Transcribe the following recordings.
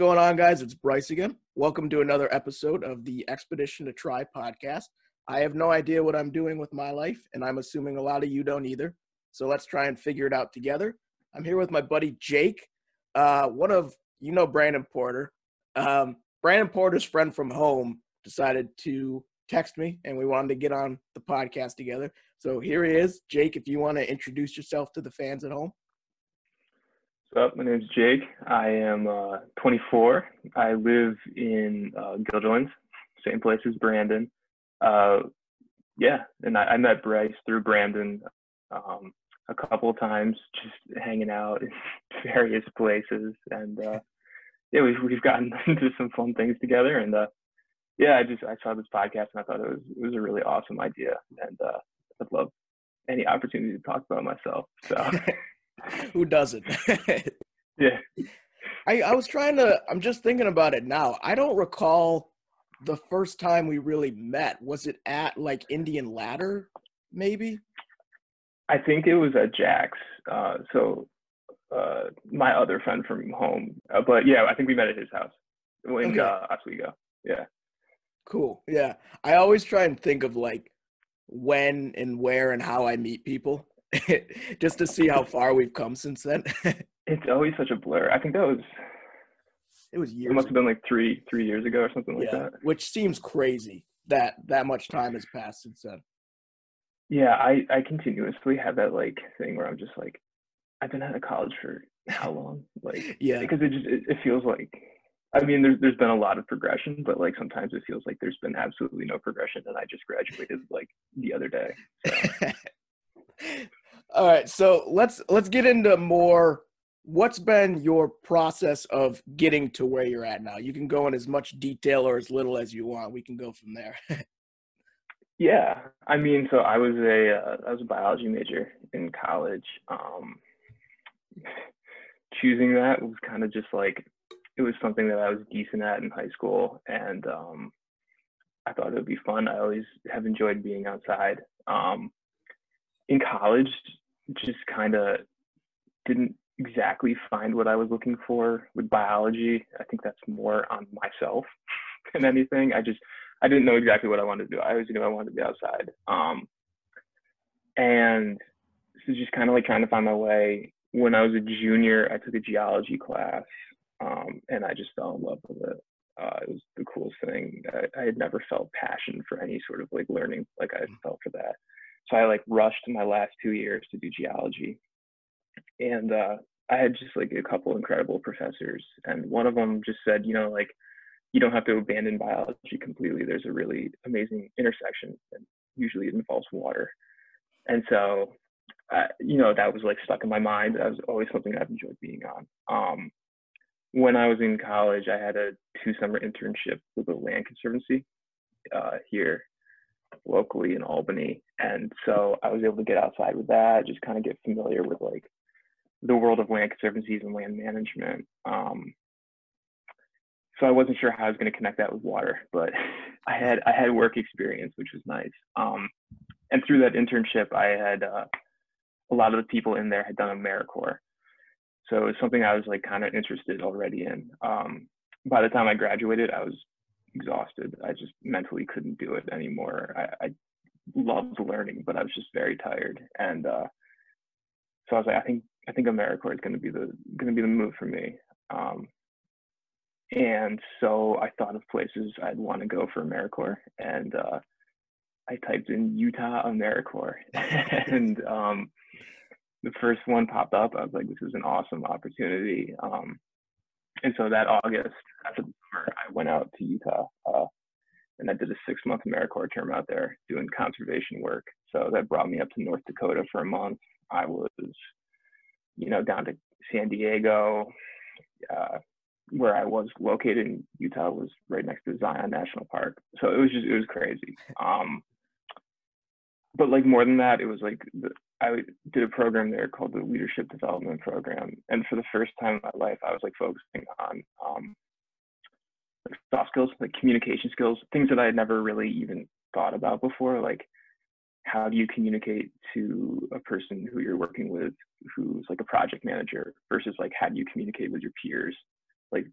Going on, guys? It's Bryce again. Welcome to another episode of the Expedition to Try podcast. I have no idea what I'm doing with my life, and I'm assuming a lot of you don't either. So let's try and figure it out together. I'm here with my buddy Jake, uh, one of, you know, Brandon Porter. Um, Brandon Porter's friend from home decided to text me, and we wanted to get on the podcast together. So here he is. Jake, if you want to introduce yourself to the fans at home. What's up? My name's Jake. I am uh, 24. I live in uh, same place as Brandon. Uh, yeah, and I, I, met Bryce through Brandon um, a couple of times, just hanging out in various places, and uh, yeah, we've we've gotten into some fun things together. And uh, yeah, I just I saw this podcast and I thought it was it was a really awesome idea, and uh, I'd love any opportunity to talk about myself. So. Who doesn't? yeah. I, I was trying to I'm just thinking about it now. I don't recall the first time we really met. Was it at like Indian Ladder, maybe? I think it was at Jack's. Uh, so uh, my other friend from home. Uh, but yeah, I think we met at his house in okay. uh, Oswego. Yeah. Cool. Yeah. I always try and think of like when and where and how I meet people. just to see how far we've come since then. it's always such a blur. I think that was it was years. It must have been like three three years ago or something like yeah, that. Which seems crazy that that much time has passed since then. Yeah, I I continuously have that like thing where I'm just like, I've been out of college for how long? Like, yeah, because it just it, it feels like. I mean, there's there's been a lot of progression, but like sometimes it feels like there's been absolutely no progression, and I just graduated like the other day. So. All right, so let's let's get into more. What's been your process of getting to where you're at now? You can go in as much detail or as little as you want. We can go from there. yeah, I mean, so I was a uh, I was a biology major in college. Um, choosing that was kind of just like it was something that I was decent at in high school, and um, I thought it would be fun. I always have enjoyed being outside. Um, in college, just kind of didn't exactly find what I was looking for with biology. I think that's more on myself than anything. I just I didn't know exactly what I wanted to do. I always knew I wanted to be outside. Um, and so just kind of like trying to find my way. When I was a junior, I took a geology class, um, and I just fell in love with it. Uh, it was the coolest thing. I, I, had never felt passion for any sort of like learning like I felt for that. So I like rushed my last two years to do geology. And uh, I had just like a couple incredible professors. And one of them just said, you know, like, you don't have to abandon biology completely. There's a really amazing intersection, and usually it involves water. And so, uh, you know, that was like stuck in my mind. That was always something I've enjoyed being on. Um, when I was in college, I had a two summer internship with the Land Conservancy uh, here locally in Albany. And so I was able to get outside with that, just kind of get familiar with like the world of land conservancies and land management. Um, so I wasn't sure how I was going to connect that with water, but I had I had work experience, which was nice. Um, and through that internship, I had uh, a lot of the people in there had done AmeriCorps, so it was something I was like kind of interested already in. Um, by the time I graduated, I was exhausted. I just mentally couldn't do it anymore. I, I loved learning, but I was just very tired. And uh, so I was like, I think I think AmeriCorps is going to be the going to be the move for me. Um, and so I thought of places I'd want to go for AmeriCorps, and uh, I typed in Utah AmeriCorps, and um, the first one popped up. I was like, this is an awesome opportunity. Um, and so that August after the summer, I went out to Utah uh, and I did a six month AmeriCorps term out there doing conservation work. So that brought me up to North Dakota for a month. I was, you know, down to San Diego. Uh, where I was located in Utah was right next to Zion National Park. So it was just, it was crazy. Um, but like more than that, it was like the, I did a program there called the Leadership Development Program, and for the first time in my life, I was like focusing on um, soft skills, like communication skills, things that I had never really even thought about before. Like, how do you communicate to a person who you're working with, who's like a project manager, versus like how do you communicate with your peers? like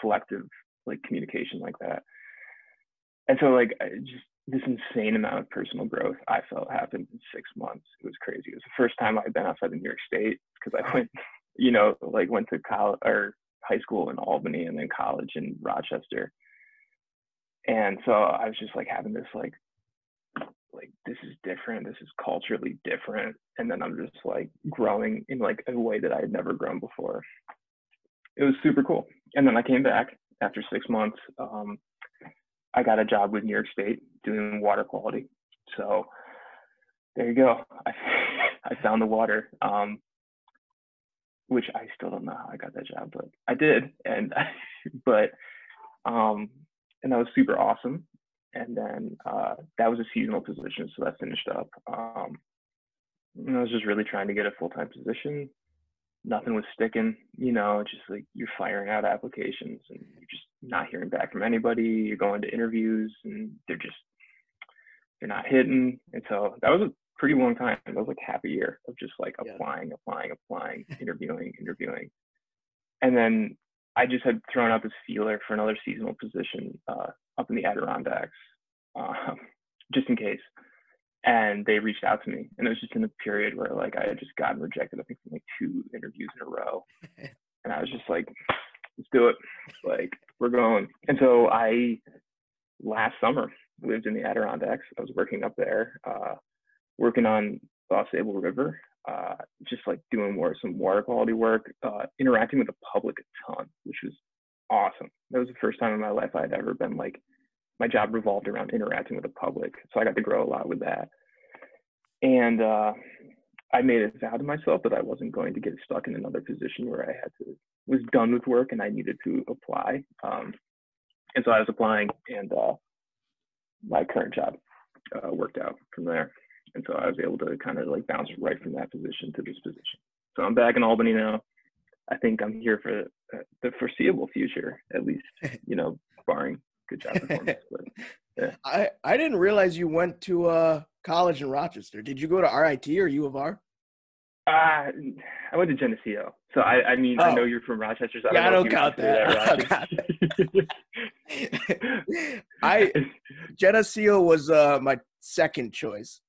selective like communication like that. And so like I just this insane amount of personal growth I felt happened in six months. It was crazy. It was the first time I'd been outside of New York State because I went, you know, like went to college or high school in Albany and then college in Rochester. And so I was just like having this like like this is different this is culturally different and then i'm just like growing in like a way that i had never grown before it was super cool and then i came back after six months um, i got a job with new york state doing water quality so there you go i, I found the water um, which i still don't know how i got that job but i did and but um, and that was super awesome and then uh, that was a seasonal position, so that finished up. Um, I was just really trying to get a full time position. Nothing was sticking, you know, just like you're firing out applications and you're just not hearing back from anybody. You're going to interviews and they're just they're not hitting. And so that was a pretty long time. That was like half a year of just like yeah. applying, applying, applying, interviewing, interviewing. And then I just had thrown out this feeler for another seasonal position uh, up in the Adirondacks, um, just in case. And they reached out to me, and it was just in a period where like I had just gotten rejected. I think from like two interviews in a row, and I was just like, "Let's do it! Like we're going." And so I last summer lived in the Adirondacks. I was working up there, uh, working on Au River, uh, just like doing more some water quality work, uh, interacting with the public a ton, which was awesome. That was the first time in my life I'd ever been like, my job revolved around interacting with the public. So I got to grow a lot with that. And uh, I made a vow to myself that I wasn't going to get stuck in another position where I had to, was done with work and I needed to apply. Um, and so I was applying and uh, my current job uh, worked out from there and so I was able to kind of like bounce right from that position to this position. So I'm back in Albany now. I think I'm here for uh, the foreseeable future, at least, you know, barring good job performance. But, yeah. I I didn't realize you went to uh, college in Rochester. Did you go to RIT or U of R? Uh, I went to Geneseo. So I, I mean, oh. I know you're from Rochester. So yeah, I don't, count that. that I Geneseo was uh, my second choice.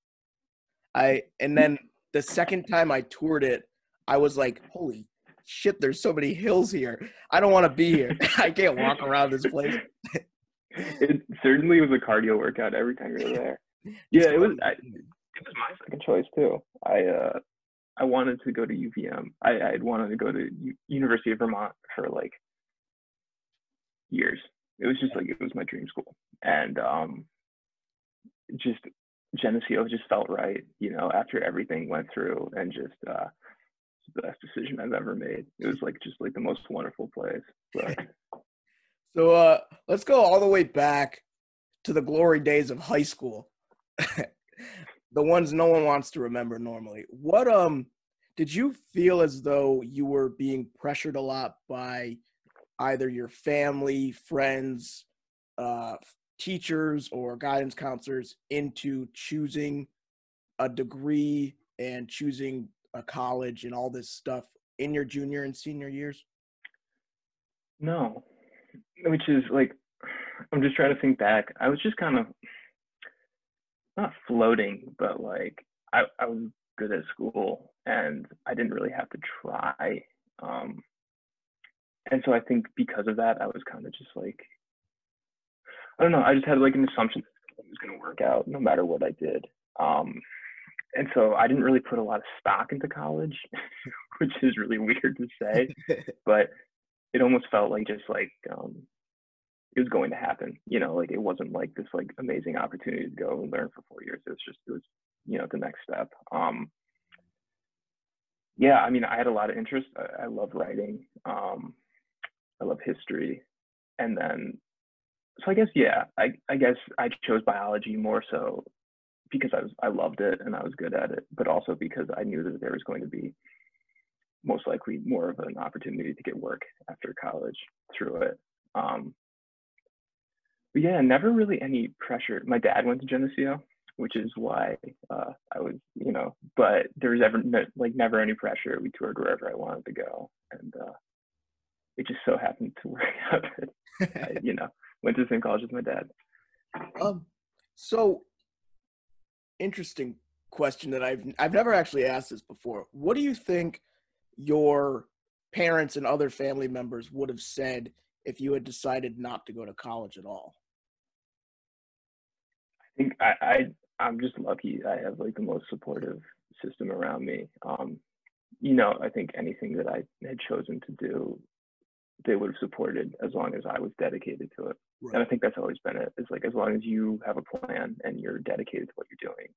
I and then the second time I toured it, I was like, holy shit, there's so many hills here. I don't want to be here. I can't walk around this place. it certainly was a cardio workout every time you were there. Yeah, it was. I, it was my second choice too. I uh, I wanted to go to UVM. I I'd wanted to go to U- University of Vermont for like years. It was just like it was my dream school, and um, just Geneseo just felt right, you know, after everything went through and just uh the best decision I've ever made. It was like just like the most wonderful place. But. so uh let's go all the way back to the glory days of high school. the ones no one wants to remember normally. What um did you feel as though you were being pressured a lot by either your family, friends, uh, teachers or guidance counselors into choosing a degree and choosing a college and all this stuff in your junior and senior years? No, which is like, I'm just trying to think back. I was just kind of not floating, but like I, I was good at school and I didn't really have to try. Um, and so I think because of that, I was kind of just like I don't know. I just had like an assumption that it was going to work out no matter what I did. Um, and so I didn't really put a lot of stock into college, which is really weird to say, but it almost felt like just like um, it was going to happen. You know, like it wasn't like this like amazing opportunity to go and learn for four years. It was just it was you know the next step. Um, yeah, I mean, I had a lot of interest. I, I love writing. Um, I love history, and then so I guess yeah, I I guess I chose biology more so because I was I loved it and I was good at it, but also because I knew that there was going to be most likely more of an opportunity to get work after college through it. Um, but yeah, never really any pressure. My dad went to Geneseo, which is why uh, I was, you know, but there was ever no, like never any pressure. We toured wherever I wanted to go, and uh, it just so happened to work out. I, you know, went to the same college as my dad. Um, so interesting question that I've I've never actually asked this before. What do you think your parents and other family members would have said if you had decided not to go to college at all? I think I, I I'm just lucky. I have like the most supportive system around me. Um, you know, I think anything that I had chosen to do, they would have supported as long as I was dedicated to it. Right. And I think that's always been it. Is like as long as you have a plan and you're dedicated to what you're doing,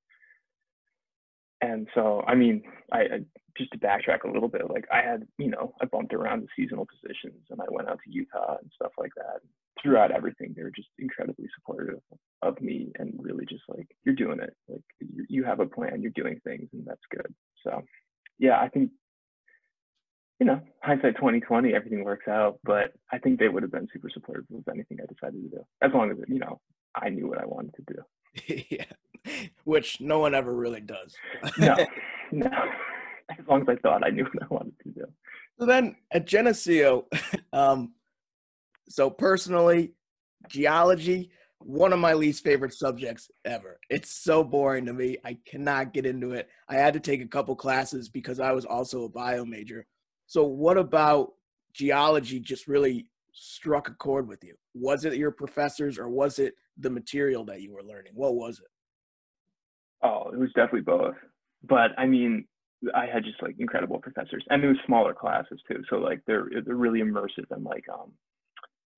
and so i mean I, I, just to backtrack a little bit like i had you know i bumped around the seasonal positions and i went out to utah and stuff like that throughout everything they were just incredibly supportive of me and really just like you're doing it like you, you have a plan you're doing things and that's good so yeah i think you know hindsight 2020 everything works out but i think they would have been super supportive of anything i decided to do as long as you know i knew what i wanted to do yeah which no one ever really does. no, no. As long as I thought I knew what I wanted to do. So then at Geneseo, um, so personally, geology, one of my least favorite subjects ever. It's so boring to me. I cannot get into it. I had to take a couple classes because I was also a bio major. So what about geology just really struck a chord with you? Was it your professors or was it the material that you were learning? What was it? Oh, it was definitely both. But I mean, I had just like incredible professors, and it was smaller classes too. So like they're they're really immersive and like um,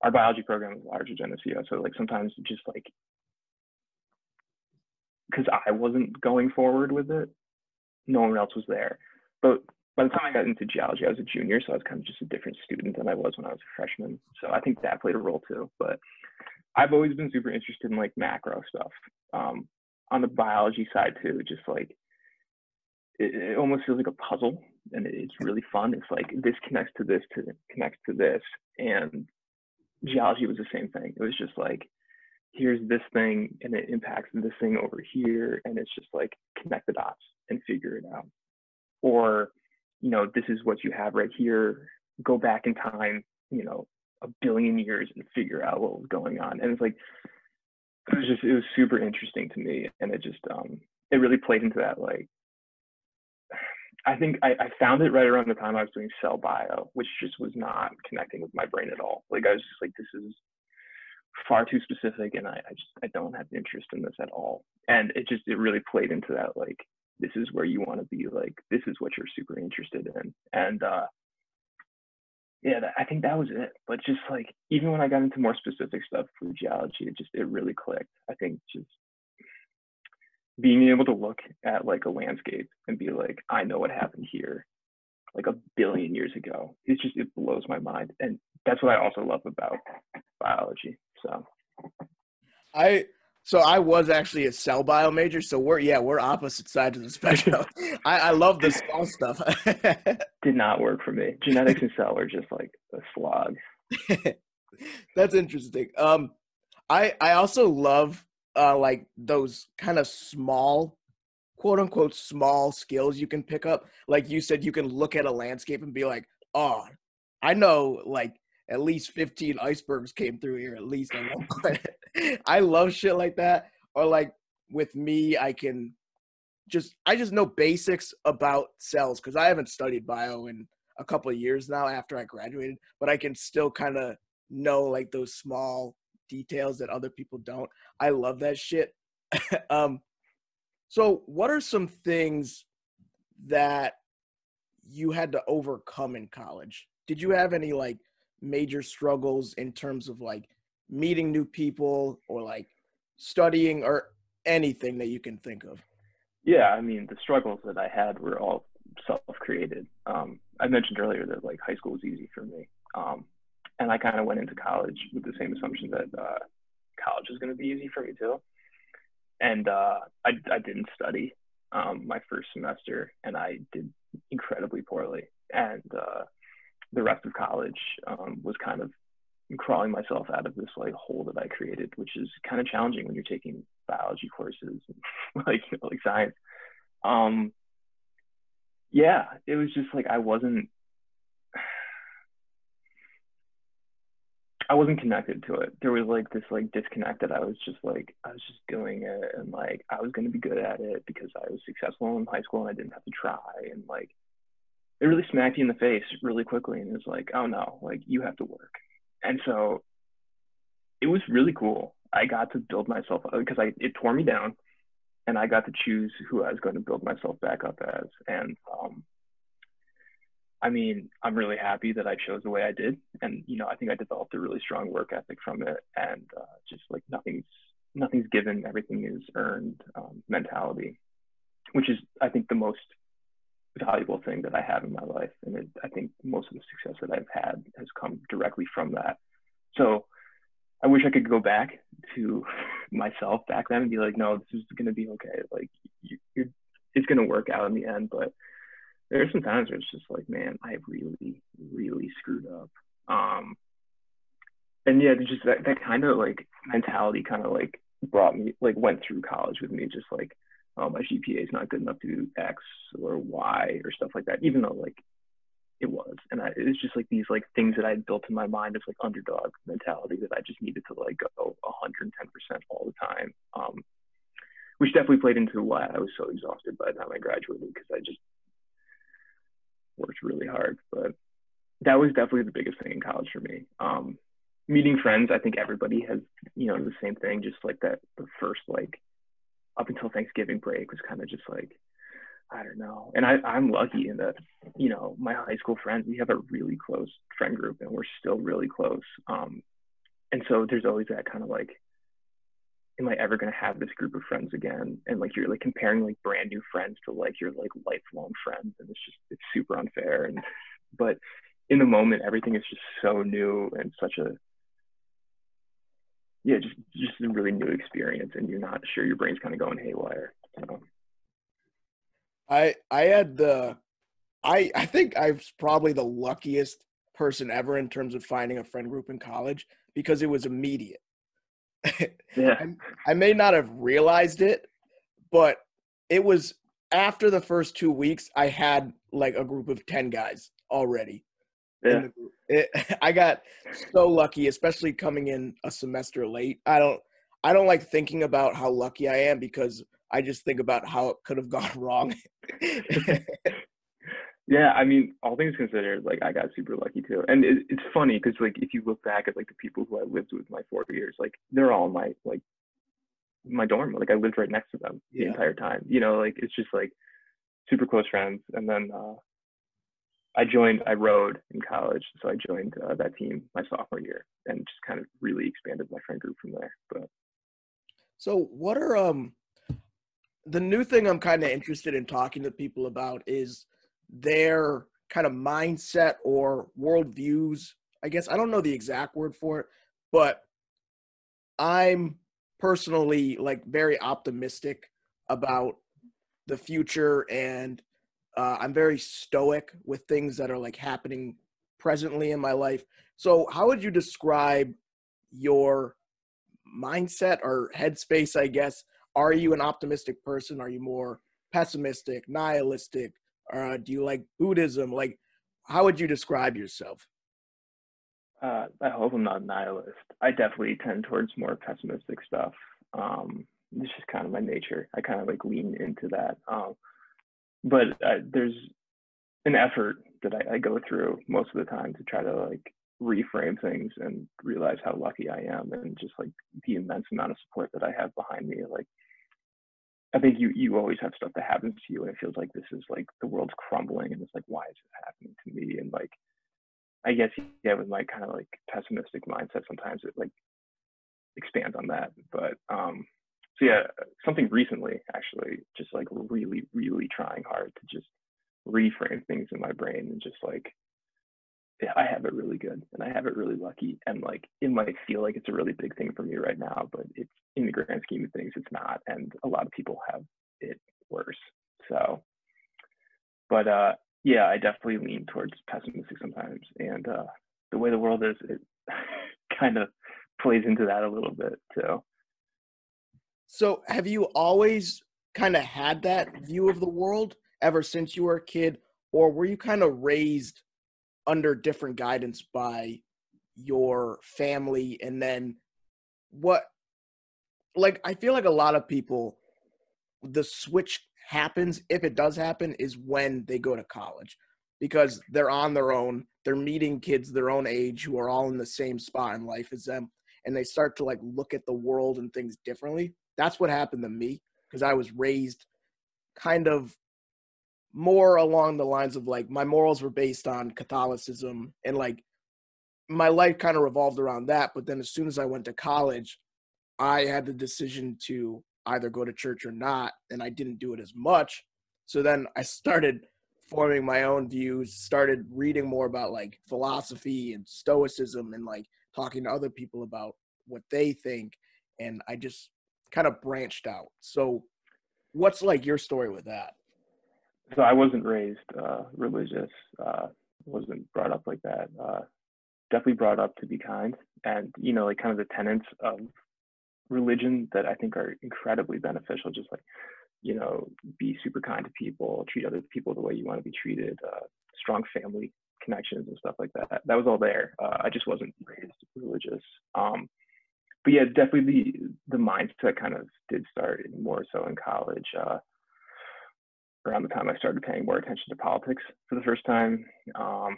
our biology program is large at Geneseo, so like sometimes just like because I wasn't going forward with it, no one else was there. But by the time I got into geology, I was a junior, so I was kind of just a different student than I was when I was a freshman. So I think that played a role too. But I've always been super interested in like macro stuff. Um, on the biology side too, just like it, it almost feels like a puzzle and it's really fun. It's like this connects to this to connects to this. And geology was the same thing. It was just like, here's this thing and it impacts this thing over here. And it's just like connect the dots and figure it out. Or, you know, this is what you have right here. Go back in time, you know, a billion years and figure out what was going on. And it's like it was just it was super interesting to me and it just um it really played into that like I think I, I found it right around the time I was doing cell bio, which just was not connecting with my brain at all. Like I was just like, this is far too specific, and I, I just I don't have interest in this at all. And it just it really played into that like this is where you want to be. Like this is what you're super interested in. And uh, yeah, I think that was it. But just like even when I got into more specific stuff for geology, it just it really clicked. I think just being able to look at like a landscape and be like, I know what happened here, like a billion years ago. It's just it blows my mind, and that's what I also love about biology. So, I so I was actually a cell bio major, so we're yeah we're opposite sides of the spectrum. I, I love the small stuff. Did not work for me. Genetics and cell are just like a slog. That's interesting. Um, I I also love uh like those kind of small, quote unquote small skills you can pick up. Like you said, you can look at a landscape and be like, oh, I know like at least 15 icebergs came through here at least at one point. I love shit like that. Or like with me, I can just I just know basics about cells because I haven't studied bio in a couple years now after I graduated, but I can still kind of know like those small details that other people don't. I love that shit. um, so, what are some things that you had to overcome in college? Did you have any like major struggles in terms of like meeting new people or like studying or anything that you can think of? Yeah, I mean, the struggles that I had were all self-created. Um, I mentioned earlier that like high school was easy for me, um, and I kind of went into college with the same assumption that uh, college is going to be easy for me too. And uh, I I didn't study um, my first semester, and I did incredibly poorly. And uh, the rest of college um, was kind of crawling myself out of this like hole that I created, which is kind of challenging when you're taking biology courses and like you know, like science. Um, yeah, it was just like I wasn't. I wasn't connected to it. There was like this like disconnect that I was just like I was just doing it and like I was gonna be good at it because I was successful in high school and I didn't have to try and like it really smacked you in the face really quickly and it was like, oh no, like you have to work. And so it was really cool. I got to build myself up because I it tore me down and I got to choose who I was going to build myself back up as. And um I mean, I'm really happy that I chose the way I did, and you know, I think I developed a really strong work ethic from it, and uh, just like nothing's nothing's given, everything is earned um, mentality, which is I think the most valuable thing that I have in my life, and it, I think most of the success that I've had has come directly from that. So I wish I could go back to myself back then and be like, no, this is going to be okay. Like, you, it's going to work out in the end, but there are some times where it's just like, man, I really, really screwed up. Um, and yeah, just that, that kind of like mentality kind of like brought me, like went through college with me, just like, oh, my GPA is not good enough to do X or Y or stuff like that, even though like it was. And I, it was just like these like things that I had built in my mind as like underdog mentality that I just needed to like go 110% all the time. Um, which definitely played into why I was so exhausted by the time I graduated because I just worked really hard. But that was definitely the biggest thing in college for me. Um, meeting friends, I think everybody has, you know, the same thing. Just like that, the first like up until Thanksgiving break was kind of just like, I don't know. And I, I'm lucky in that, you know, my high school friends, we have a really close friend group and we're still really close. Um, and so there's always that kind of like, am I ever going to have this group of friends again? And like you're like comparing like brand new friends to like your like lifelong friends, and it's just it's super unfair. And but in the moment, everything is just so new and such a yeah, just just a really new experience, and you're not sure your brain's kind of going haywire. So. I I had the I I think I was probably the luckiest person ever in terms of finding a friend group in college because it was immediate yeah. I, I may not have realized it, but it was after the first two weeks, I had like a group of 10 guys already. Yeah. It, I got so lucky, especially coming in a semester late. I don't, I don't like thinking about how lucky I am because I just think about how it could have gone wrong. Yeah, I mean, all things considered, like I got super lucky too. And it, it's funny because like if you look back at like the people who I lived with my four years, like they're all my like my dorm. Like I lived right next to them the entire time. You know, like it's just like super close friends. And then uh, I joined. I rode in college, so I joined uh, that team my sophomore year, and just kind of really expanded my friend group from there. But So what are um the new thing I'm kind of interested in talking to people about is their kind of mindset or worldviews. I guess I don't know the exact word for it, but I'm personally like very optimistic about the future and uh, I'm very stoic with things that are like happening presently in my life. So how would you describe your mindset or headspace, I guess. Are you an optimistic person? Are you more pessimistic, nihilistic? Uh, do you like Buddhism? Like, how would you describe yourself? uh, I hope I'm not a nihilist. I definitely tend towards more pessimistic stuff. Um, it's just kind of my nature. I kind of like lean into that. Um, but uh, there's an effort that I, I go through most of the time to try to like reframe things and realize how lucky I am and just like the immense amount of support that I have behind me. Like, I think you you always have stuff that happens to you and it feels like this is like the world's crumbling and it's like why is this happening to me and like I guess yeah, with my kind of like pessimistic mindset, sometimes it like expands on that. But um, so yeah, something recently actually, just like really, really trying hard to just reframe things in my brain and just like, I have it really good and I have it really lucky. And like it might feel like it's a really big thing for me right now, but it's in the grand scheme of things, it's not. And a lot of people have it worse. So, but uh, yeah, I definitely lean towards pessimistic sometimes, and uh, the way the world is, it kind of plays into that a little bit too. So, have you always kind of had that view of the world ever since you were a kid, or were you kind of raised under different guidance by your family and then what like I feel like a lot of people the switch happens if it does happen is when they go to college because they're on their own they're meeting kids their own age who are all in the same spot in life as them and they start to like look at the world and things differently. That's what happened to me because i was raised kind of more along the lines of like my morals were based on catholicism and like my life kind of revolved around that but then as soon as i went to college i had the decision to either go to church or not and i didn't do it as much. So then i started forming my own views started reading more about like philosophy and stoicism and like talking to other people about what they think and i just kind of branched out. So what's like your story with that so i wasn't raised uh, religious uh, wasn't brought up like that uh, definitely brought up to be kind and you know like kind of the tenets of religion that I think are incredibly beneficial. Just like, you know, be super kind to people, treat other people the way you want to be treated, uh, strong family connections and stuff like that. That was all there. Uh, I just wasn't raised religious. Um, but yeah, definitely the, the mindset kind of did start more so in college. Around the time I started paying more attention to politics for the first time, um,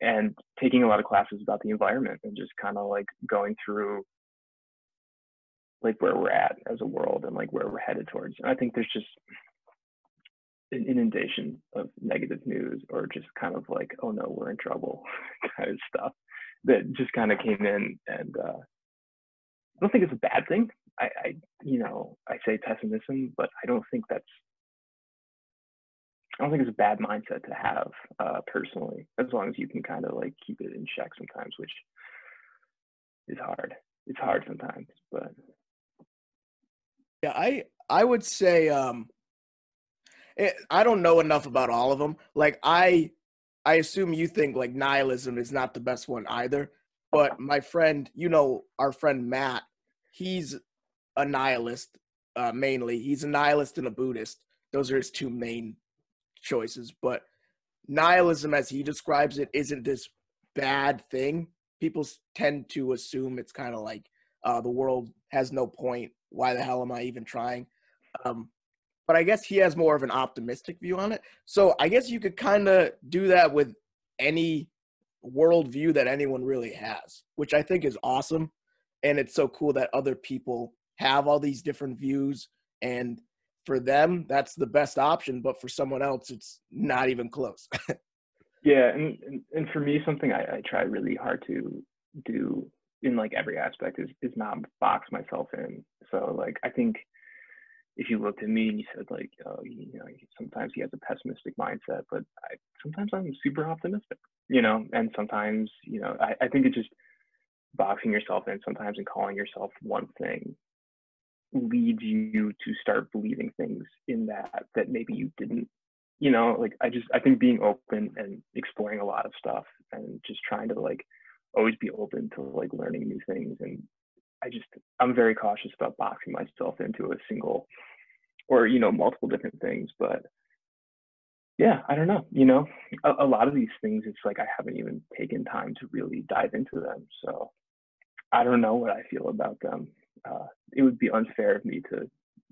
and taking a lot of classes about the environment and just kind of like going through like where we're at as a world and like where we're headed towards. And I think there's just an inundation of negative news or just kind of like, oh no, we're in trouble kind of stuff that just kind of came in. And uh, I don't think it's a bad thing. I, I, you know, I say pessimism, but I don't think that's, I don't think it's a bad mindset to have uh, personally, as long as you can kind of like keep it in check sometimes, which is hard. It's hard sometimes, but yeah, I I would say um it, eh, I don't know enough about all of them. Like I I assume you think like nihilism is not the best one either. But my friend, you know, our friend Matt, he's a nihilist uh, mainly. He's a nihilist and a Buddhist. Those are his two main choices. But nihilism, as he describes it, isn't this bad thing. People tend to assume it's kind of like uh, the world has no point why the hell am I even trying? Um, but I guess he has more of an optimistic view on it. So I guess you could kind of do that with any worldview that anyone really has, which I think is awesome. And it's so cool that other people have all these different views. And for them, that's the best option. But for someone else, it's not even close. yeah. And, and, and for me, something I, I try really hard to do in like every aspect is is not box myself in. So like I think if you looked at me and you said like oh you know sometimes he has a pessimistic mindset, but I, sometimes I'm super optimistic, you know, and sometimes you know I, I think it's just boxing yourself in sometimes and calling yourself one thing leads you to start believing things in that that maybe you didn't you know like i just i think being open and exploring a lot of stuff and just trying to like always be open to like learning new things. And i just i'm very cautious about boxing myself into a single or you know multiple different things. But yeah i don't know you know a, a lot of these things it's like i haven't even taken time to really dive into them. So i don't know what i feel about them uh, it would be unfair of me to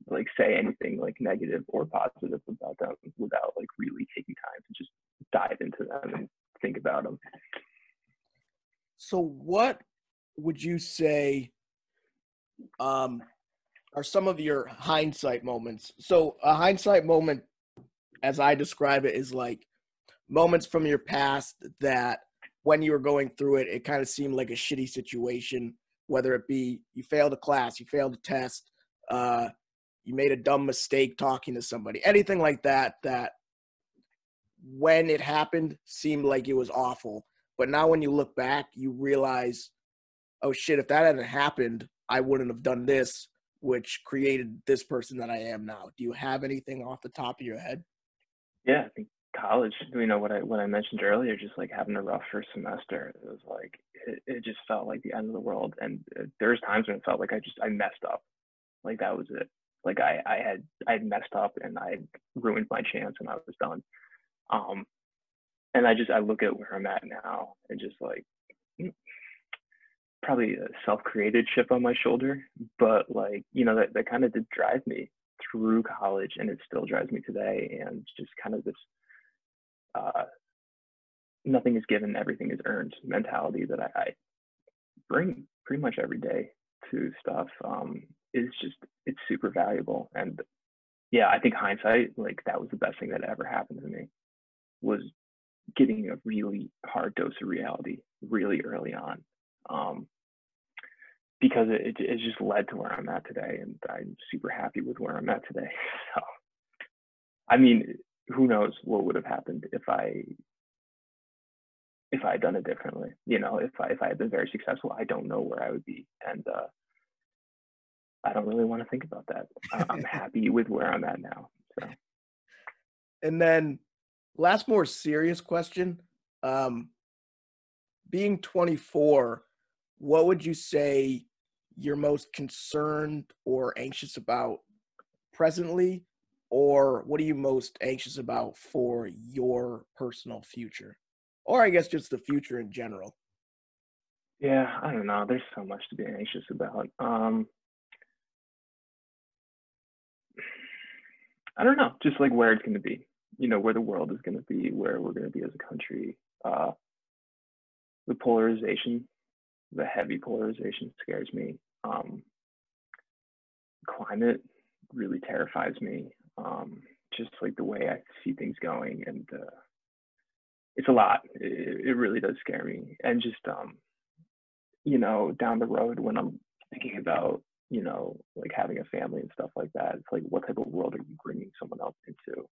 like say anything like negative or positive about them without like really taking time to just dive into them and think about them so, what would you say um, are some of your hindsight moments? So, a hindsight moment, as I describe it, is like moments from your past that when you were going through it, it kind of seemed like a shitty situation, whether it be you failed a class, you failed a test, uh, you made a dumb mistake talking to somebody, anything like that, that when it happened seemed like it was awful but now when you look back, you realize, oh shit, if that hadn't happened, I wouldn't have done this, which created this person that I am now. Do you have anything off the top of your head? Yeah, I think college, you know, what I what I mentioned earlier, just like having a rough first semester, it was like it, it just felt like the end of the world. And uh, there's times when it felt like I just I messed up, like that was it. Like I I had I had messed up and I ruined my chance and I was done. Um, and I just I look at where I'm at now and just like mm, probably a self-created chip on my shoulder, but like you know that that kind of did drive me through college, and it still drives me today. And just kind of this uh, nothing is given, everything is earned mentality that I, I bring pretty much every day to stuff um, is just it's super valuable. And yeah, I think hindsight, like that was the best thing that ever happened to me, was getting a really hard dose of reality really early on. Um, because it, it just led to where I'm at today, and I'm super happy with where I'm at today. So, I mean, who knows what would have happened if I if I had done it differently. You know, if I if I had been very successful, I don't know where I would be, and uh, I don't really want to think about that. I'm happy with where I'm at now. So, and then last more serious question. Um, being 24, what would you say you're most concerned or anxious about presently, or what are you most anxious about for your personal future? or I guess just the future in general? Yeah, I don't know. There's so much to be anxious about. Um, I don't know, just like where it's going to be, you know, where the world is going to be, where we're going to be as a country. Uh, the polarization, the heavy polarization scares me. Um, climate really terrifies me. Um, just like the way I see things going and uh, it's a lot. It, it really does scare me. And just um, you know, down the road when I'm thinking about you know like having a family and stuff like that, it's like what type of world are you bringing someone else into?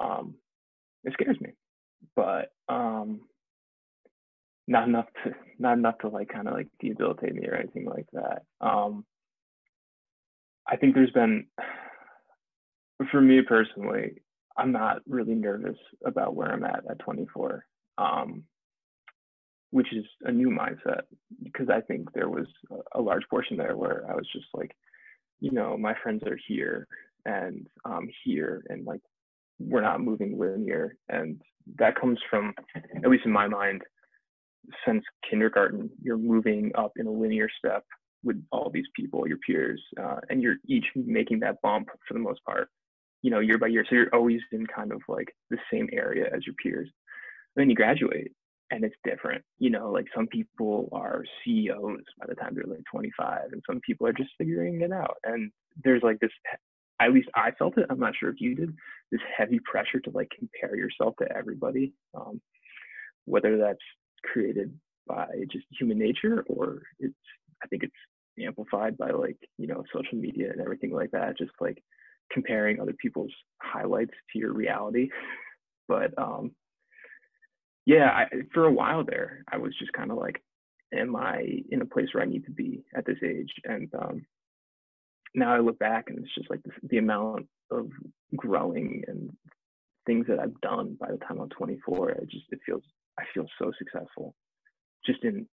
Um, it scares me, but um, not enough to not enough to like kind of like debilitate me or anything like that. Um, I think there's been, for me personally, I'm not really nervous about where I'm at at 24, um, which is a new mindset because I think there was a large portion there where I was just like, you know, my friends are here and I'm here and like we're not moving linear. And that comes from, at least in my mind, since kindergarten, you're moving up in a linear step with all these people, your peers, uh, and you're each making that bump for the most part you know, year by year. So you're always in kind of like the same area as your peers. And then you graduate and it's different. You know, like some people are CEOs by the time they're like 25 and some people are just figuring it out. And there's like this, at least I felt it. I'm not sure if you did this heavy pressure to like compare yourself to everybody. Um, whether that's created by just human nature or it's, I think it's amplified by like, you know, social media and everything like that. Just like, comparing other people's highlights to your reality. But um, yeah, I, for a while there, I was just kind of like, am I in a place where I need to be at this age? And um, now I look back and it's just like the, the amount of growing and things that I've done by the time I'm 24. I just it feels I feel so successful, just in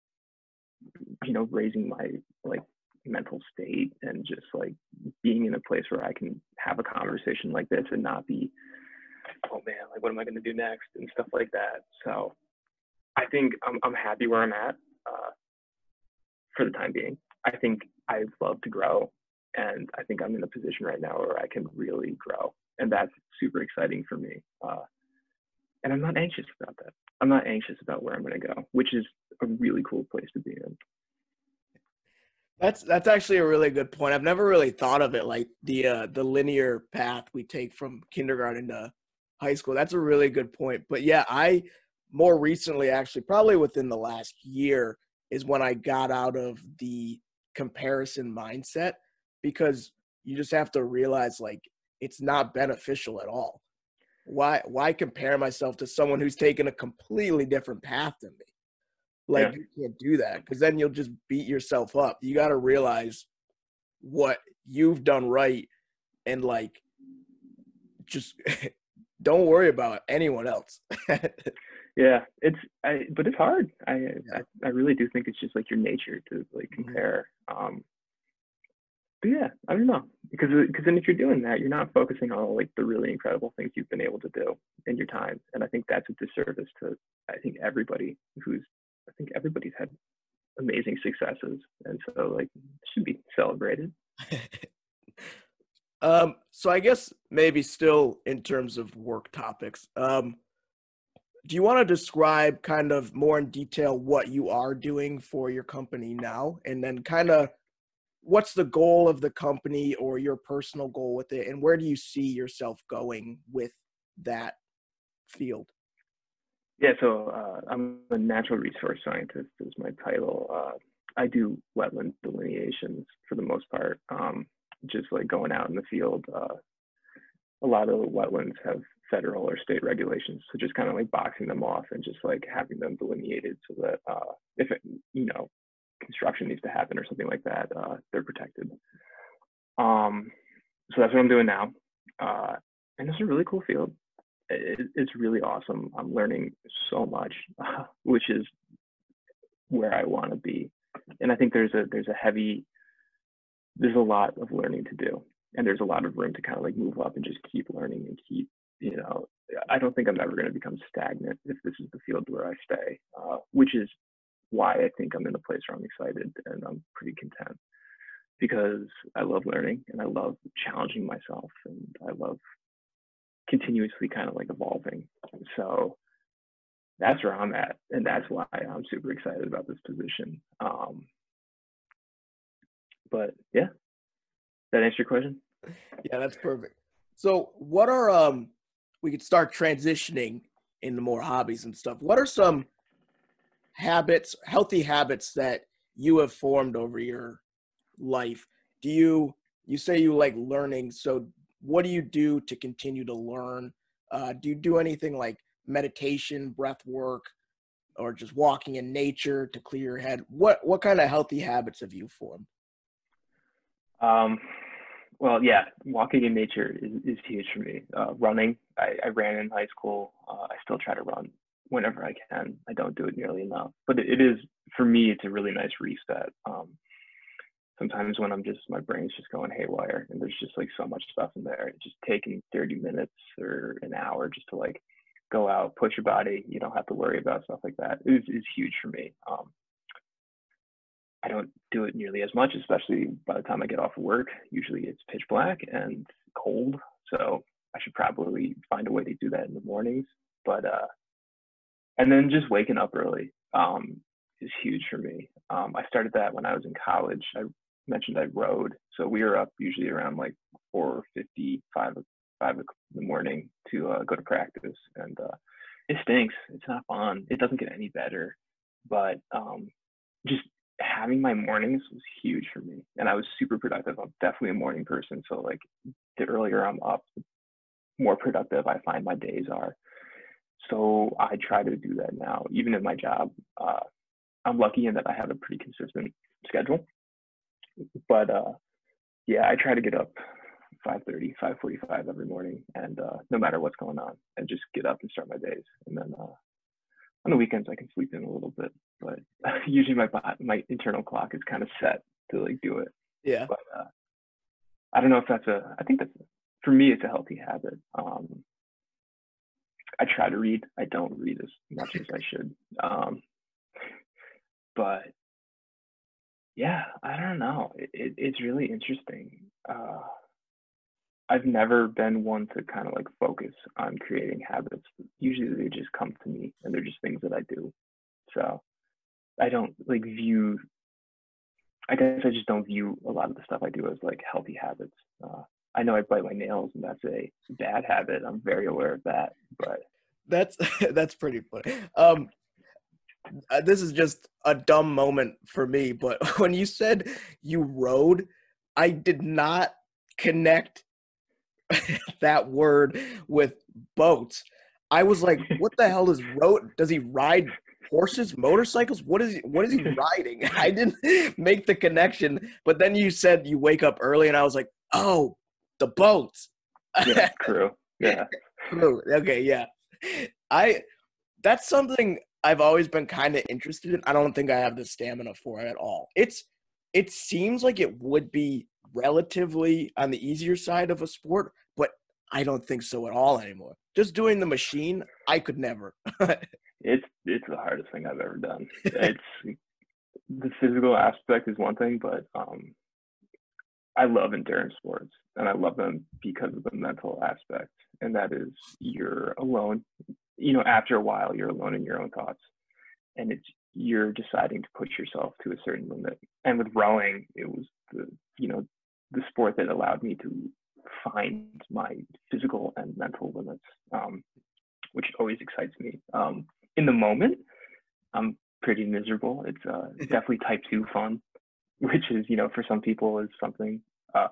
you know raising my like mental state and just like being in a place where I can have a conversation like this and not be, oh man, like what am I going to do next and stuff like that. So I think I'm I'm happy where I'm at uh, for the time being. I think I'd love to grow, and I think I'm in a position right now where I can really grow, and that's super exciting for me. Uh, and I'm not anxious about that. I'm not anxious about where I'm going to go, which is a really cool place to be in. That's that's actually a really good point. I've never really thought of it like the uh, the linear path we take from kindergarten to high school. That's a really good point. But yeah, I more recently actually probably within the last year is when I got out of the comparison mindset because you just have to realize like it's not beneficial at all. Why why compare myself to someone who's taken a completely different path than me? Like yeah. you can't do that because then you'll just beat yourself up. You got to realize what you've done right and like just don't worry about anyone else. yeah, it's I, but it's hard. I, yeah. I, I really do think it's just like your nature to like mm-hmm. compare. Um, but yeah, I don't know because because then if you're doing that, you're not focusing on like the really incredible things you've been able to do in your time, and I think that's a disservice to I think everybody who's think everybody's had amazing successes, and so like should be celebrated. um, so I guess maybe still in terms of work topics, um, do you want to describe kind of more in detail what you are doing for your company now, and then kind of what's the goal of the company or your personal goal with it, and where do you see yourself going with that field? Yeah, so uh, I'm a natural resource scientist is my title. Uh, I do wetland delineations for the most part, um, just like going out in the field. Uh, a lot of the wetlands have federal or state regulations, so just kind of like boxing them off and just like having them delineated so that uh, if it, you know construction needs to happen or something like that, uh, they're protected. Um, so that's what I'm doing now, uh, and it's a really cool field it, it's really awesome. I'm learning so much, which is where I want to be. And I think there's a there's a heavy there's a lot of learning to do, and there's a lot of room to kind of like move up and just keep learning and keep you know. I don't think I'm ever going to become stagnant if this is the field where I stay, uh, which is why I think I'm in a place where I'm excited and I'm pretty content because I love learning and I love challenging myself and I love continuously kind of like evolving. So that's where I'm at, and that's why I'm super excited about this position. Um, but yeah, that answer your question? Yeah, that's perfect. So, what are um? We could start transitioning into more hobbies and stuff. What are some habits, healthy habits that you have formed over your life? Do you you say you like learning? So, what do you do to continue to learn? Uh, do you do anything like meditation, breath work, or just walking in nature to clear your head? What what kind of healthy habits have you formed? Um, well, yeah, walking in nature is, is huge for me. Uh, running, I, I, ran in high school. Uh, I still try to run whenever I can. I don't do it nearly enough, but it, is for me. It's a really nice reset. Um, sometimes when I'm just my brain's just going haywire and there's just like so much stuff in there. Just taking 30 minutes or an hour just to like go out, push your body. You don't have to worry about stuff like that. Is is huge for me. Um, I don't do it nearly as much, especially by the time I get off of work. Usually it's pitch black and cold, so I should probably find a way to do that in the mornings. But uh, and then just waking up early um, is huge for me. Um, I started that when I was in college. I mentioned I rowed, so we were up usually around like four fifty, five five o'clock in the morning to uh, go to practice, and uh, it stinks. It's not fun. It doesn't get any better, but um, just having my mornings was huge for me, and I was super productive. I'm definitely a morning person, so like the earlier I'm up, the more productive I find my days are. So I try to do that now, even in my job. Uh, I'm lucky in that I have a pretty consistent schedule but uh, yeah, I try to get up 5:30, 5:45 every morning, and uh, no matter what's going on, and just get up and start my days. And then uh, on the weekends, I can sleep in a little bit, but usually my my internal clock is kind of set to like do it. Yeah. But uh, I don't know if that's a. I think that's for me, it's a healthy habit. Um, I try to read. I don't read as much as I should. Um, but yeah, I don't know. It, it, it's really interesting. Uh, I've never been one to kind of like focus on creating habits. Usually they just come to me and they're just things that I do. So I don't like view, I guess I just don't view a lot of the stuff I do as like healthy habits. Uh, I know I bite my nails and that's a bad habit. I'm very aware of that, but that's that's pretty funny. Um, uh, this is just a dumb moment for me, but when you said you rode, I did not connect that word with boats. I was like, what the hell is road? Does he ride horses, motorcycles? What is he, what is he riding? I didn't make the connection, but then you said you wake up early and I was like, "Oh, the boats." yeah, crew. Yeah. crew. Okay, yeah. I that's something I've always been kind of interested in. I don't think I have the stamina for it at all. It's it seems like it would be relatively on the easier side of a sport, but I don't think so at all anymore. Just doing the machine, I could never. it's it's the hardest thing I've ever done. It's the physical aspect is one thing, but um, I love endurance sports and I love them because of the mental aspect. And that is you're alone. You know, after a while, you're alone in your own thoughts, and it's you're deciding to push yourself to a certain limit. And with rowing, it was the you know the sport that allowed me to find my physical and mental limits, um, which always excites me. Um, in the moment, I'm pretty miserable. It's uh, definitely type two fun, which is you know for some people is something. Uh,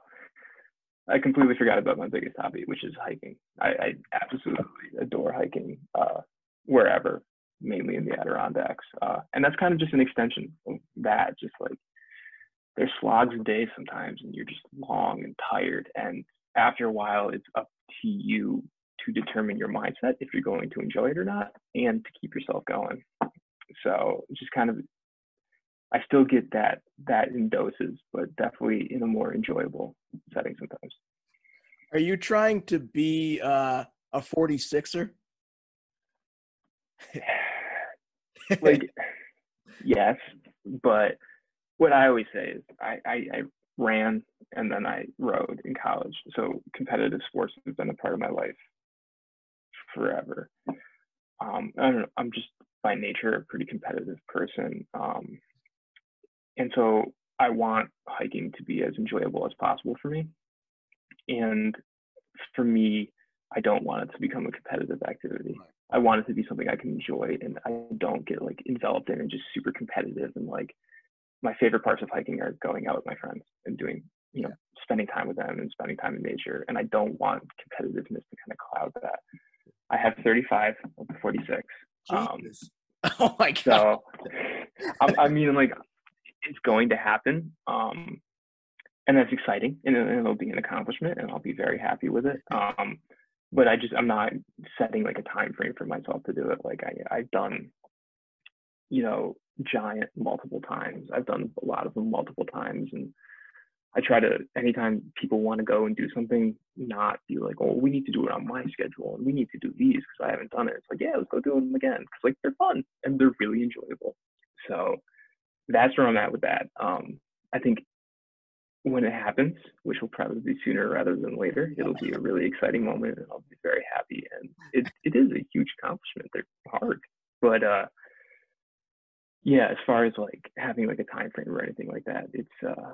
I completely forgot about my biggest hobby, which is hiking. I, I absolutely adore hiking uh, wherever, mainly in the Adirondacks, uh, and that's kind of just an extension of that. Just like there's slogs a day sometimes, and you're just long and tired, and after a while, it's up to you to determine your mindset if you're going to enjoy it or not, and to keep yourself going. So just kind of I still get that that in doses, but definitely in a more enjoyable setting sometimes. Are you trying to be uh, a 46er? like yes, but what I always say is I, I, I ran and then I rowed in college. So competitive sports has been a part of my life forever. Um, I don't know, I'm just by nature a pretty competitive person. Um, and so I want hiking to be as enjoyable as possible for me. And for me, I don't want it to become a competitive activity. I want it to be something I can enjoy and I don't get like enveloped in and just super competitive and like my favorite parts of hiking are going out with my friends and doing, you know, spending time with them and spending time in nature. And I don't want competitiveness to kind of cloud that. I have 35 of the 46. Um, oh my god! So, I, I mean, like it's going to happen. Um, and that's exciting and it'll be an accomplishment and I'll be very happy with it. Um, but I just, I'm not setting like a time frame for myself to do it. Like I, I've done, you know, giant multiple times. I've done a lot of them multiple times. And I try to, anytime people want to go and do something, not be like, oh, we need to do it on my schedule and we need to do these because I haven't done it. It's like, yeah, let's go do them again. Cause like they're fun and they're really enjoyable. So that's where I'm at with that. Um, I think when it happens, which will probably be sooner rather than later, it'll be a really exciting moment and I'll be very happy. And it, it is a huge accomplishment. They're hard. But uh, yeah, as far as like having like a time frame or anything like that, it's uh,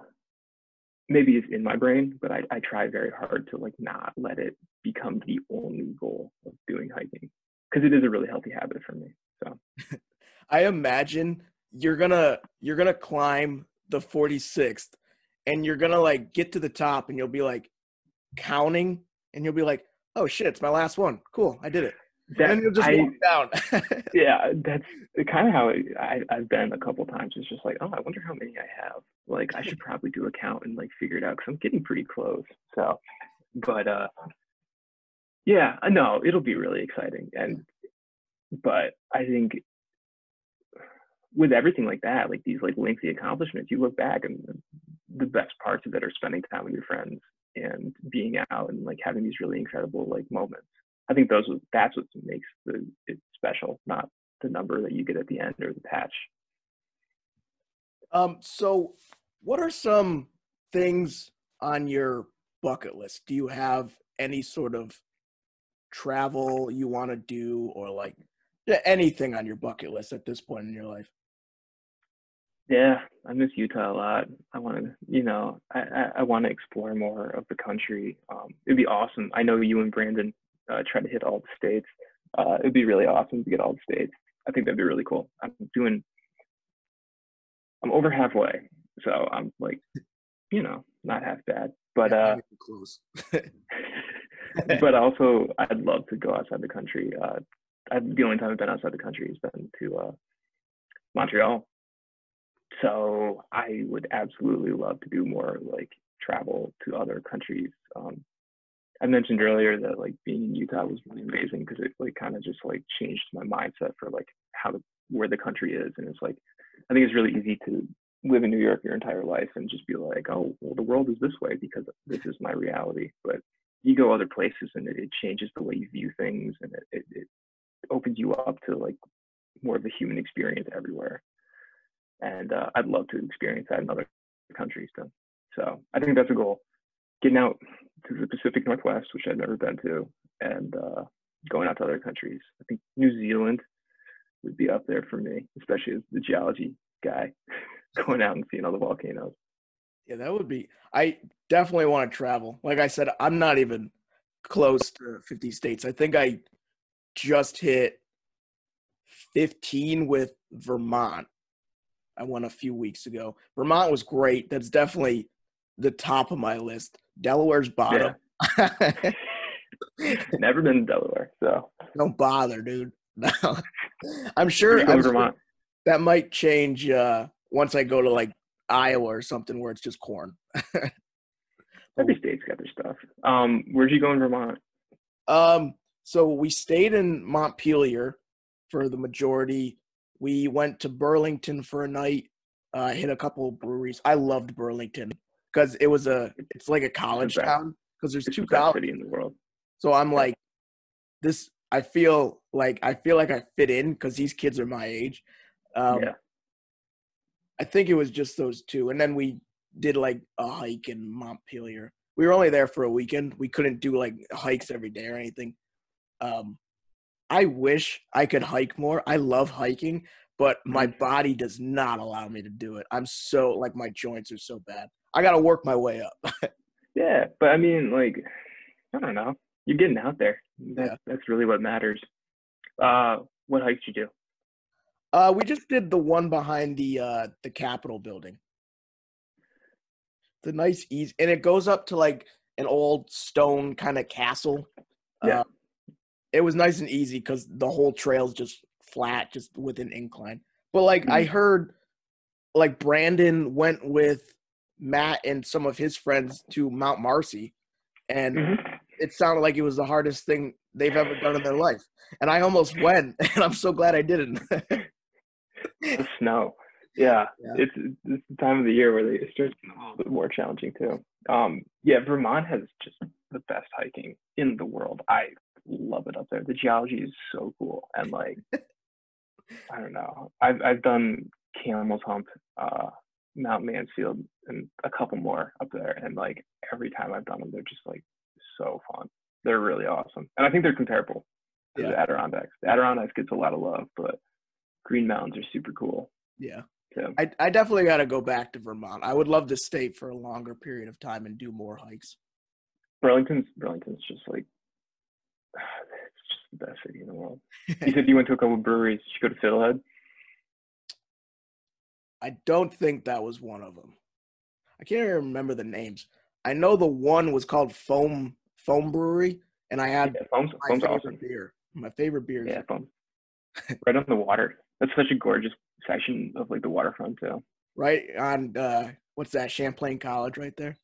maybe it's in my brain, but I, I try very hard to like not let it become the only goal of doing hiking because it is a really healthy habit for me. So I imagine you're gonna you're gonna climb the 46th and you're gonna like get to the top and you'll be like counting and you'll be like oh shit it's my last one. Cool i did it. That, and then you'll just I, walk down. Yeah that's kind of how I, i've been a couple times. It's just like oh i wonder how many i have. Like i should probably do a count and like figure it out because i'm getting pretty close so. But uh yeah no it'll be really exciting and but i think with everything like that, like these like lengthy accomplishments, you look back and the best parts of it are spending time with your friends and being out and like having these really incredible like moments. I think those that's what makes the it special, not the number that you get at the end or the patch. Um. So, what are some things on your bucket list? Do you have any sort of travel you want to do, or like anything on your bucket list at this point in your life? Yeah, I miss Utah a lot. I want to, you know, I, I, I want to explore more of the country. Um, it'd be awesome. I know you and Brandon uh, try to hit all the states. Uh, it'd be really awesome to get all the states. I think that'd be really cool. I'm doing, I'm over halfway, so I'm like, you know, not half bad. But uh, close. but also, I'd love to go outside the country. Uh, I, the only time I've been outside the country has been to uh, Montreal so I would absolutely love to do more like travel to other countries. Um, I mentioned earlier that like being in Utah was really amazing because it like kind of just like changed my mindset for like how the, where the country is, and it's like I think it's really easy to live in New York your entire life and just be like, oh, well, the world is this way because this is my reality. But you go other places and it, it changes the way you view things, and it, it, it opens you up to like more of the human experience everywhere and uh, I'd love to experience that in other countries too. So I think that's a goal. Getting out to the Pacific Northwest, which I've never been to, and uh, going out to other countries. I think New Zealand would be up there for me, especially as the geology guy, going out and seeing all the volcanoes. Yeah, that would be. I definitely want to travel. Like I said, I'm not even close to 50 states. I think I just hit 15 with Vermont. I went a few weeks ago. Vermont was great. That's definitely the top of my list. Delaware's bottom. Yeah. Never been to Delaware, so don't bother, dude. No. I'm sure, I'm sure that might change uh, once I go to like Iowa or something where it's just corn. Every state's got their stuff. Um, where'd you go in Vermont? Um, so we stayed in Montpelier for the majority. We went to Burlington for a night. Uh, hit a couple breweries. I loved Burlington because it was a it's like a college town because there's it's two colleges. city in the world. So I'm like, this. I feel like I feel like I fit in because these kids are my age. Um, yeah, I think it was just those two, and then we did like a hike in Montpelier. We were only there for a weekend. We couldn't do like hikes every day or anything. Um, I wish I could hike more. I love hiking, but my Mhm. body does not allow me to do it. I'm so like my joints are so bad. I got to work my way up. yeah, but I mean, like, I don't know. You're getting out there. That's Yeah. that's really what matters. Uh, what hikes you do? Uh, we just did the one behind the uh the Capitol building. The nice easy, and it goes up to like an old stone kind of castle. Yeah. Uh, it was nice and easy because the whole trail's just flat, just with an incline. But like I Mhm. heard, like Brandon went with Matt and some of his friends to Mount Marcy, and Mhm. it sounded like it was the hardest thing they've ever done in their life. And I almost went, and I'm so glad I didn't. The snow. Yeah, Yeah. it's it's the time of the year where they it starts a little bit more challenging too. Um, yeah, Vermont has just the best hiking in the world. I love it up there. The geology is so cool, and like, I don't know. I've I've done Camel's Hump, uh, Mount Mansfield, and a couple more up there, and like every time I've done them, they're just like so fun. They're really awesome, and I think they're comparable to Yeah. the Adirondacks. The Adirondacks gets a lot of love, but Green Mountains are super cool yeah. I, I definitely got to go back to Vermont. I would love to stay for a longer period of time and do more hikes. Burlington's Burlington's just like it's just the best city in the world. You said you went to a couple of breweries. Did you go to Fiddlehead? I don't think that was one of them. I can't even remember the names. I know the one was called Foam Foam Brewery, and I had Yeah, Foam's, my Foam's favorite awesome. beer. My favorite beer. is- Yeah, Foam. right on the water. That's such a gorgeous section of like the waterfront too. right on uh, what's that? Champlain College, right there.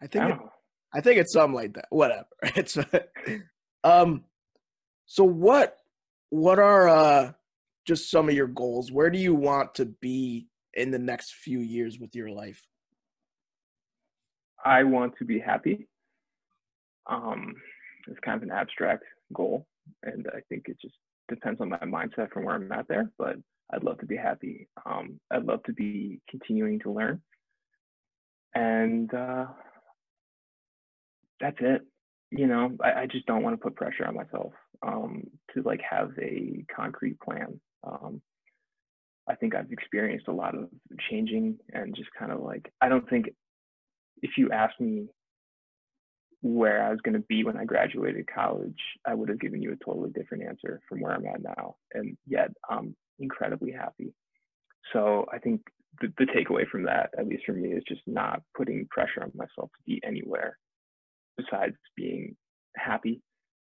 I think I it. I think it's something like that. Whatever. It's um. So what what are uh just some of your goals? Where do you want to be in the next few years with your life? I want to be happy. Um, it's kind of an abstract goal, and I think it just depends on my mindset from where I'm at there. But I'd love to be happy. Um, I'd love to be continuing to learn, and uh, that's it. You know, I, I just don't want to put pressure on myself um, to like have a concrete plan. Um, I think I've experienced a lot of changing and just kind of like I don't think if you asked me where I was going to be when I graduated college, I would have given you a totally different answer from where I'm at now. And yet I'm incredibly happy. So I think the, the takeaway from that, at least for me, is just not putting pressure on myself to be anywhere besides being happy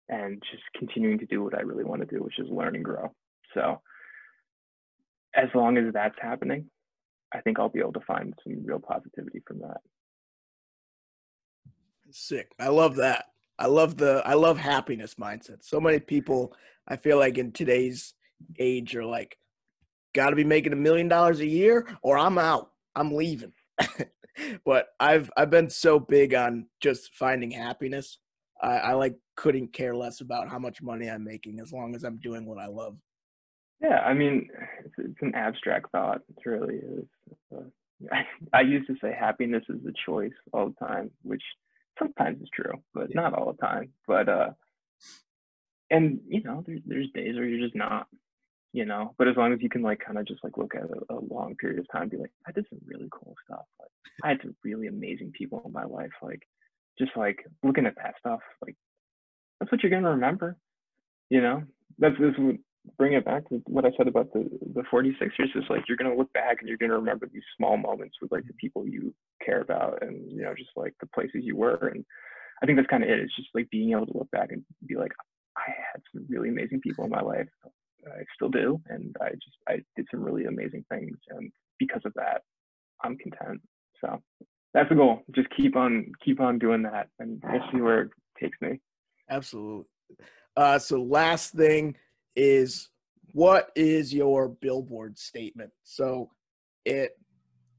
and just continuing to do what I really want to do, which is learn and grow. So as long as that's happening, I think I'll be able to find some real positivity from that. Sick. I love that. I love the I love happiness mindset. So many people I feel like in today's age are like got to be making a million dollars a year or I'm out. I'm leaving. but I've I've been so big on just finding happiness. I, I like couldn't care less about how much money I'm making as long as I'm doing what I love. Yeah, I mean, it's, it's an abstract thought. It really is. Uh, I, I used to say happiness is a choice all the time, which sometimes is true, but not all the time. But uh, and you know, there's there's days where you're just not, you know. But as long as you can like kind of just like look at a, a long period of time, and be like, I did some really cool stuff. Like I had some really amazing people in my life. Like just like looking at that stuff, like that's what you're gonna remember. You know, that's this would bring it back to what I said about the the 46ers. It's like you're gonna look back and you're gonna remember these small moments with like the people you care about and you know just like the places you were. And I think that's kind of it. It's just like being able to look back and be like, I had some really amazing people in my life. I still do, and I just I did some really amazing things, and because of that, I'm content. So that's the goal. Just keep on keep on doing that, and we'll see where it takes me. Absolutely. Uh, so last thing is what is your billboard statement? So it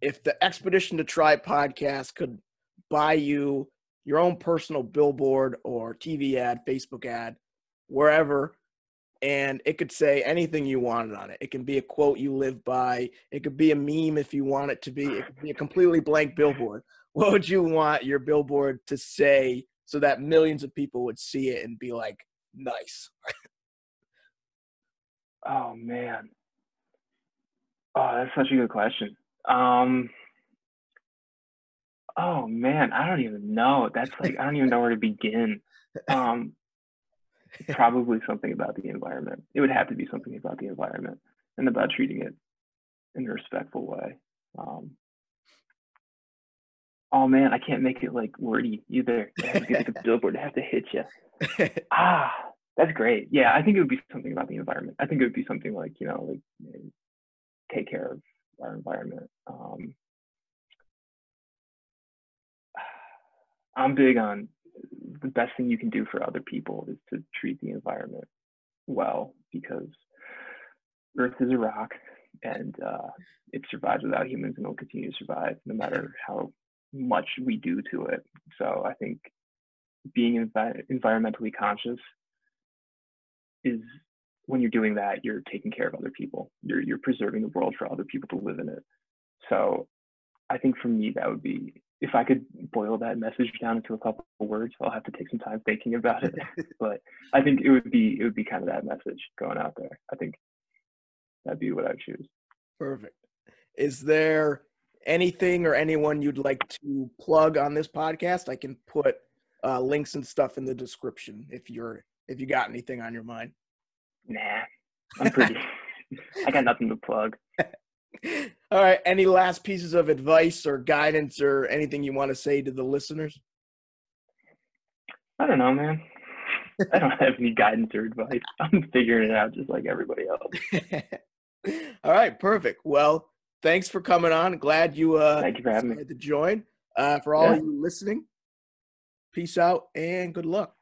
if the Expedition to Try podcast could buy you your own personal billboard or TV ad, Facebook ad, wherever, and it could say anything you wanted on it. It can be a quote you live by. It could be a meme if you want it to be. It could be a completely blank billboard. What would you want your billboard to say so that millions of people would see it and be like, nice? Oh man. Oh, that's such a good question. Um Oh man, I don't even know. That's like I don't even know where to begin. Um probably something about the environment. It would have to be something about the environment and about treating it in a respectful way. Um, oh man, I can't make it like wordy either. It has to be like a billboard. It has to hit you. ah, that's great. Yeah, I think it would be something about the environment. I think it would be something like you know, like you know, take care of our environment. Um, I'm big on the best thing you can do for other people is to treat the environment well because Earth is a rock and uh, it survives without humans and will continue to survive no matter how much we do to it. So I think being envi- environmentally conscious is when you're doing that, you're taking care of other people. You're you're preserving the world for other people to live in it. So I think for me that would be if I could boil that message down into a couple of words, I'll have to take some time thinking about it. but I think it would be it would be kind of that message going out there. I think that'd be what I'd choose. Perfect. Is there anything or anyone you'd like to plug on this podcast? I can put uh, links and stuff in the description if you're if you got anything on your mind. Nah, I'm pretty. I got nothing to plug. All right. Any last pieces of advice or guidance or anything you want to say to the listeners? I don't know, man. I don't have any guidance or advice. I'm figuring it out just like everybody else. All right, perfect. Well, thanks for coming on. Glad you uh Thank you for having me. to join. Uh, for all yeah. you listening, peace out and good luck.